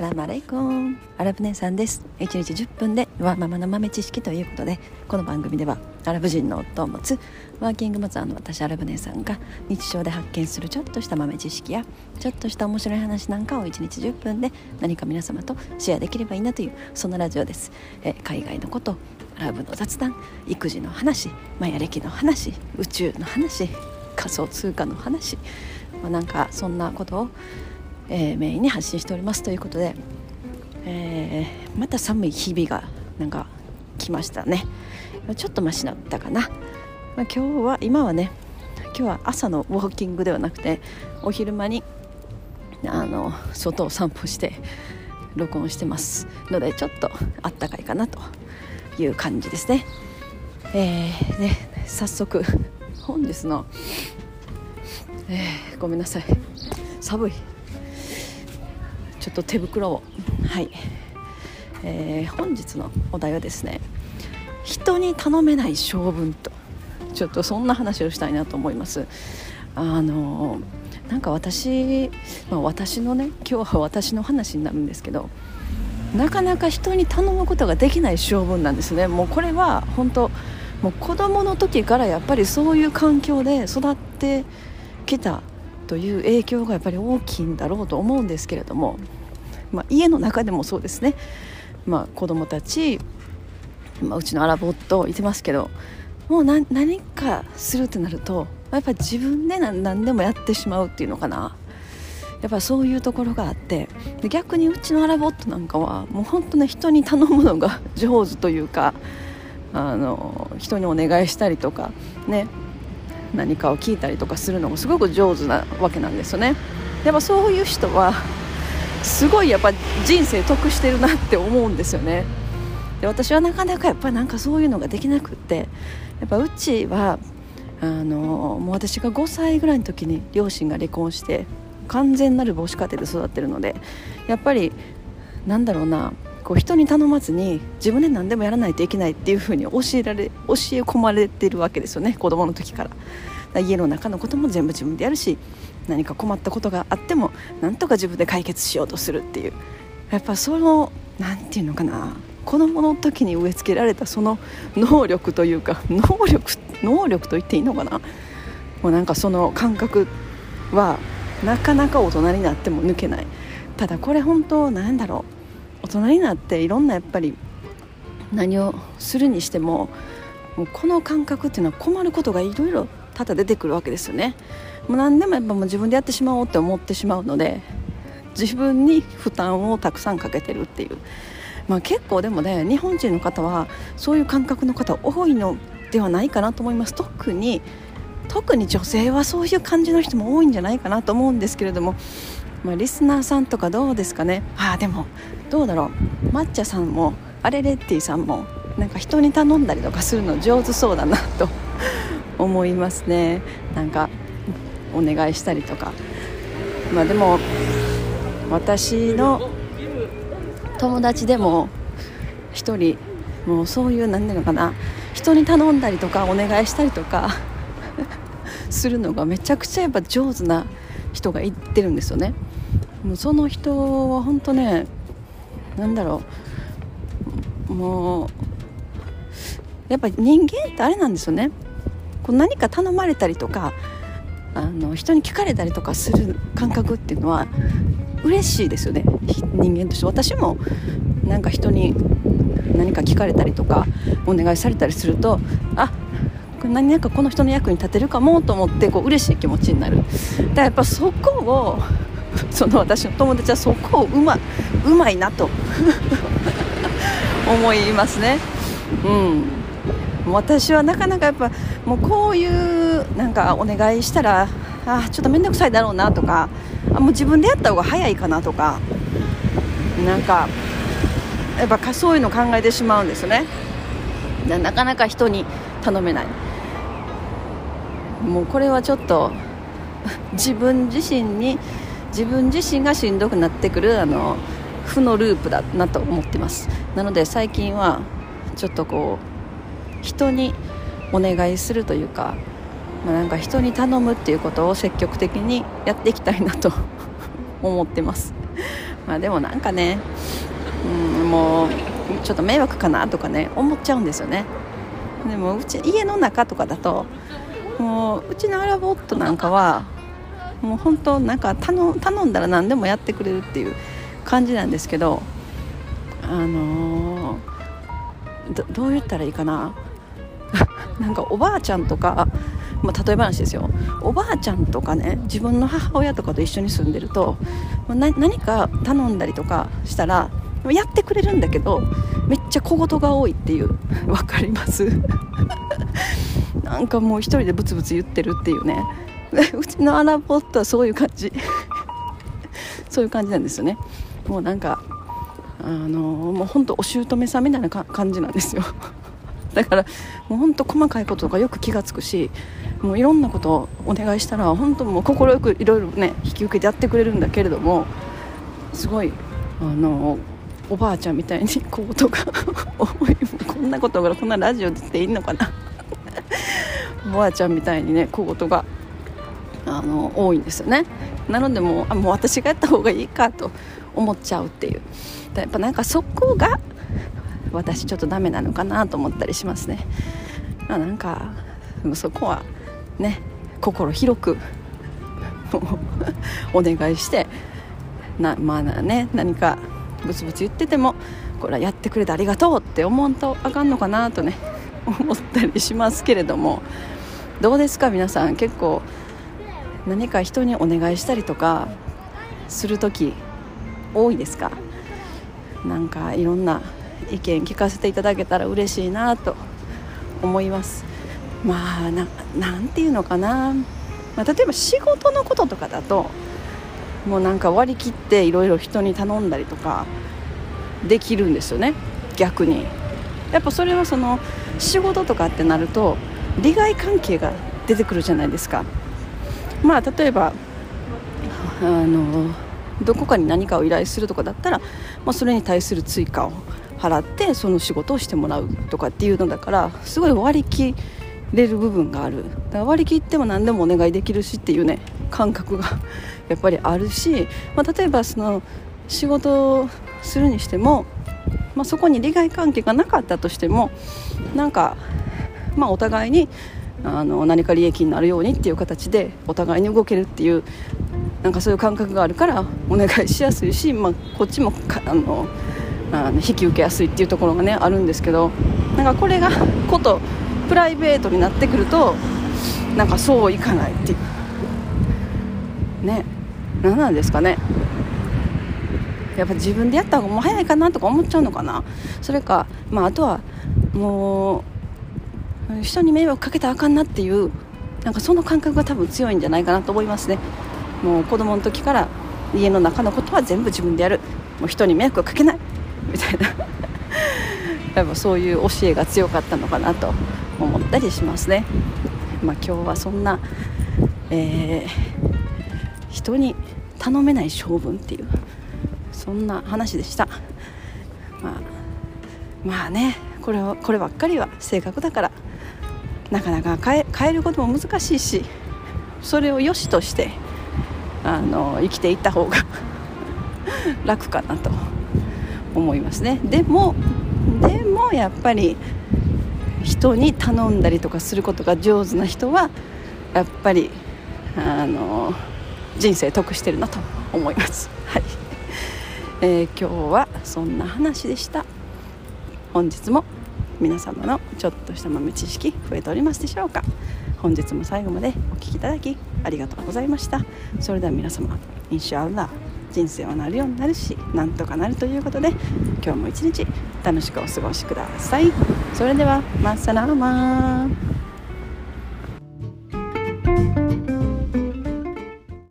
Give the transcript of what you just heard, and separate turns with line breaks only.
サラマレイコンアラブ姉さんです。1日10分でワーママの豆知識ということでこの番組ではアラブ人の夫を持つワーキングマザーの私アラブ姉さんが日常で発見するちょっとした豆知識やちょっとした面白い話なんかを1日10分で何か皆様とシェアできればいいなというそんなラジオです。え海外のことアラブの雑談育児の話マヤ歴の話宇宙の話仮想通貨の話、まあ、なんかそんなことをえー、メインに発信しておりますということで、えー、また寒い日々がなんか来ましたね。ちょっとマシだったかな、まあ、今日は今はね今日は朝のウォーキングではなくてお昼間にあの外を散歩して録音してますのでちょっとあったかいかなという感じですね。えー、ね早速本日の、えー、ごめんなさい。寒い。ちょっと手袋を。はい、えー、本日のお題はですね人に頼めない性分と。ちょっとそんな話をしたいなと思います。あのなんか私、まあ、私のね今日は私の話になるんですけどなかなか人に頼むことができない性分なんですね。もうこれは本当もう子供の時からやっぱりそういう環境で育ってきたという影響がやっぱり大きいんだろうと思うんですけれども、まあ、家の中でもそうですね、まあ、子供たち、まあ、うちのアラボットいてますけどもう何かするってなるとやっぱ自分で何でもやってしまうっていうのかな。やっぱそういうところがあってで逆にうちのアラボットなんかはもう本当ね人に頼むのが上手というかあの人にお願いしたりとかね。何かを聞いたりとかするのもすごく上手なわけなんですよね。やっぱそういう人はすごいやっぱ人生得してるなって思うんですよね。で私はなかなかやっぱりなんかそういうのができなくってやっぱうちはあのもう私が5歳ぐらいの時に両親が離婚して完全なる母子家庭で育ってるのでやっぱりなんだろうなこう人に頼まずに自分で何でもやらないといけないっていうふうに教えられ教え込まれてるわけですよね子供の時から。家の中のことも全部自分でやるし何か困ったことがあってもなんとか自分で解決しようとするっていう。やっぱその何て言うのかな子供の時に植え付けられたその能力というか能力能力と言っていいのかな。もうなんかその感覚はなかなか大人になっても抜けない。ただこれ本当なんだろう。人になっていろんなやっぱり何をするにしてももうこの感覚っていうのは困ることがいろいろ多々出てくるわけですよね。もう何でもやっぱもう自分でやってしまおうって思ってしまうので自分に負担をたくさんかけてるっていう、まあ、結構でもね日本人の方はそういう感覚の方多いのではないかなと思います。特に特に女性はそういう感じの人も多いんじゃないかなと思うんですけれどもまあ、リスナーさんとかどうですかね？ああでもどうだろう？抹茶さんもアレレッティさんもなんか人に頼んだりとかするの上手そうだなと 思いますね。なんかお願いしたりとか。まあでも私の友達でも1人もうそういう何ていうのかな？人に頼んだりとかお願いしたりとか するのがめちゃくちゃやっぱ上手な人が言ってるんですよねもうその人は本当ね何だろう。もうやっぱり人間ってあれなんですよね。こう何か頼まれたりとかあの人に聞かれたりとかする感覚っていうのは嬉しいですよね。人間として。私もなんか人に何か聞かれたりとかお願いされたりするとあ何かこの人の役に立てるかもと思ってこう嬉しい気持ちになる。だからやっぱそこを その私の友達はそこをうまうまいなと 思いますね。うん。私はなかなかやっぱもうこういうなんかお願いしたらあちょっと面倒くさいだろうなとかあもう自分でやった方が早いかなとかなんかやっぱそういうの考えてしまうんですね。なかなか人に頼めない。もうこれはちょっと自分自身に自分自身がしんどくなってくるあの負のループだなと思ってます。なので最近はちょっとこう人にお願いするというか、まあ、なんか人に頼むっていうことを積極的にやっていきたいなと 思ってます。まあでもなんかね、うん、もうちょっと迷惑かなとかね思っちゃうんですよね。でもうち家の中とかだともううちのアラボットなんかはもう本当なんか頼頼んだら何でもやってくれるっていう感じなんですけどあのー、どう言ったらいいかな？なんかおばあちゃんとか、まあ、例え話ですよ。おばあちゃんとかね自分の母親とかと一緒に住んでると何か頼んだりとかしたらやってくれるんだけどめっちゃ小言が多いっていう 分かります？なんかもう一人でブツブツ言ってるっていうね。うちのアラボットはそういう感じ。そういう感じなんですよね。もうなんかあのもうほんとお姑さんみたいな感じなんですよ。だからもうほんと細かいこととかよく気が付くしもういろんなことをお願いしたら本当もう快くいろいろね引き受けてやってくれるんだけれどもすごいあのおばあちゃんみたいに小言が多いこんなことがこんなラジオで言っていいのかな。おばあちゃんみたいにね小言があの多いんですよね。なのでもうあもう私がやった方がいいかと思っちゃうっていう。やっぱなんかそこが私ちょっとダメなのかなと思ったりしますね、まあ、なんかそこはね心広く お願いしてなまあね何かブツブツ言っててもこれはやってくれてありがとうって思うとあかんのかなとね思ったりしますけれども。どうですか皆さん。結構何か人にお願いしたりとかする時多いですか？なんかいろんな意見聞かせていただけたら嬉しいなと思います。まあなていうのかな、まあ、例えば仕事のこととかだともうなんか割り切っていろいろ人に頼んだりとかできるんですよね。逆に。やっぱそれはその仕事とかってなると利害関係が出てくるじゃないですか。まあ例えばあのどこかに何かを依頼するとかだったら、まあ、それに対する追加を払ってその仕事をしてもらうとかっていうのだからすごい割り切れる部分がある。だから割り切っても何でもお願いできるしっていうね感覚が やっぱりあるし、まあ、例えばその仕事をするにしても、まあ、そこに利害関係がなかったとしてもなんか、まあ、お互いにあの何か利益になるようにっていう形でお互いに動けるっていうなんかそういう感覚があるからお願いしやすいし、まあ、こっちもあのあの引き受けやすいっていうところがねあるんですけどなんかこれがことプライベートになってくるとなんかそういかないっていう。ね。何なんですかね。やっぱ自分でやった方がもう早いかなとか思っちゃうのかな。それか、まあ、あとはもう人に迷惑かけたらあかんなっていうなんかその感覚が多分強いんじゃないかなと思いますね。もう子供の時から家の中のことは全部自分でやる。もう人に迷惑かけない。みたいな。やっぱそういう教えが強かったのかなと思ったりしますね、まあ、今日はそんな、えー、人に頼めない性分っていうそんな話でした、まあ、まあね。これはこればっかりは性格だからなかなか変え変えることも難しいしそれを良しとしてあの生きていった方が 楽かなと思いますね。でもでもやっぱり人に頼んだりとかすることが上手な人はやっぱりあの人生得してるなと思います、はい。えー、今日はそんな話でした。本日も皆様のちょっとした豆知識増えておりますでしょうか。本日も最後までお聴きいただきありがとうございました。それでは皆様インシャアラ人生はなるようになるしなんとかなるということで今日も一日楽しくお過ごしください。それではマッサラーマ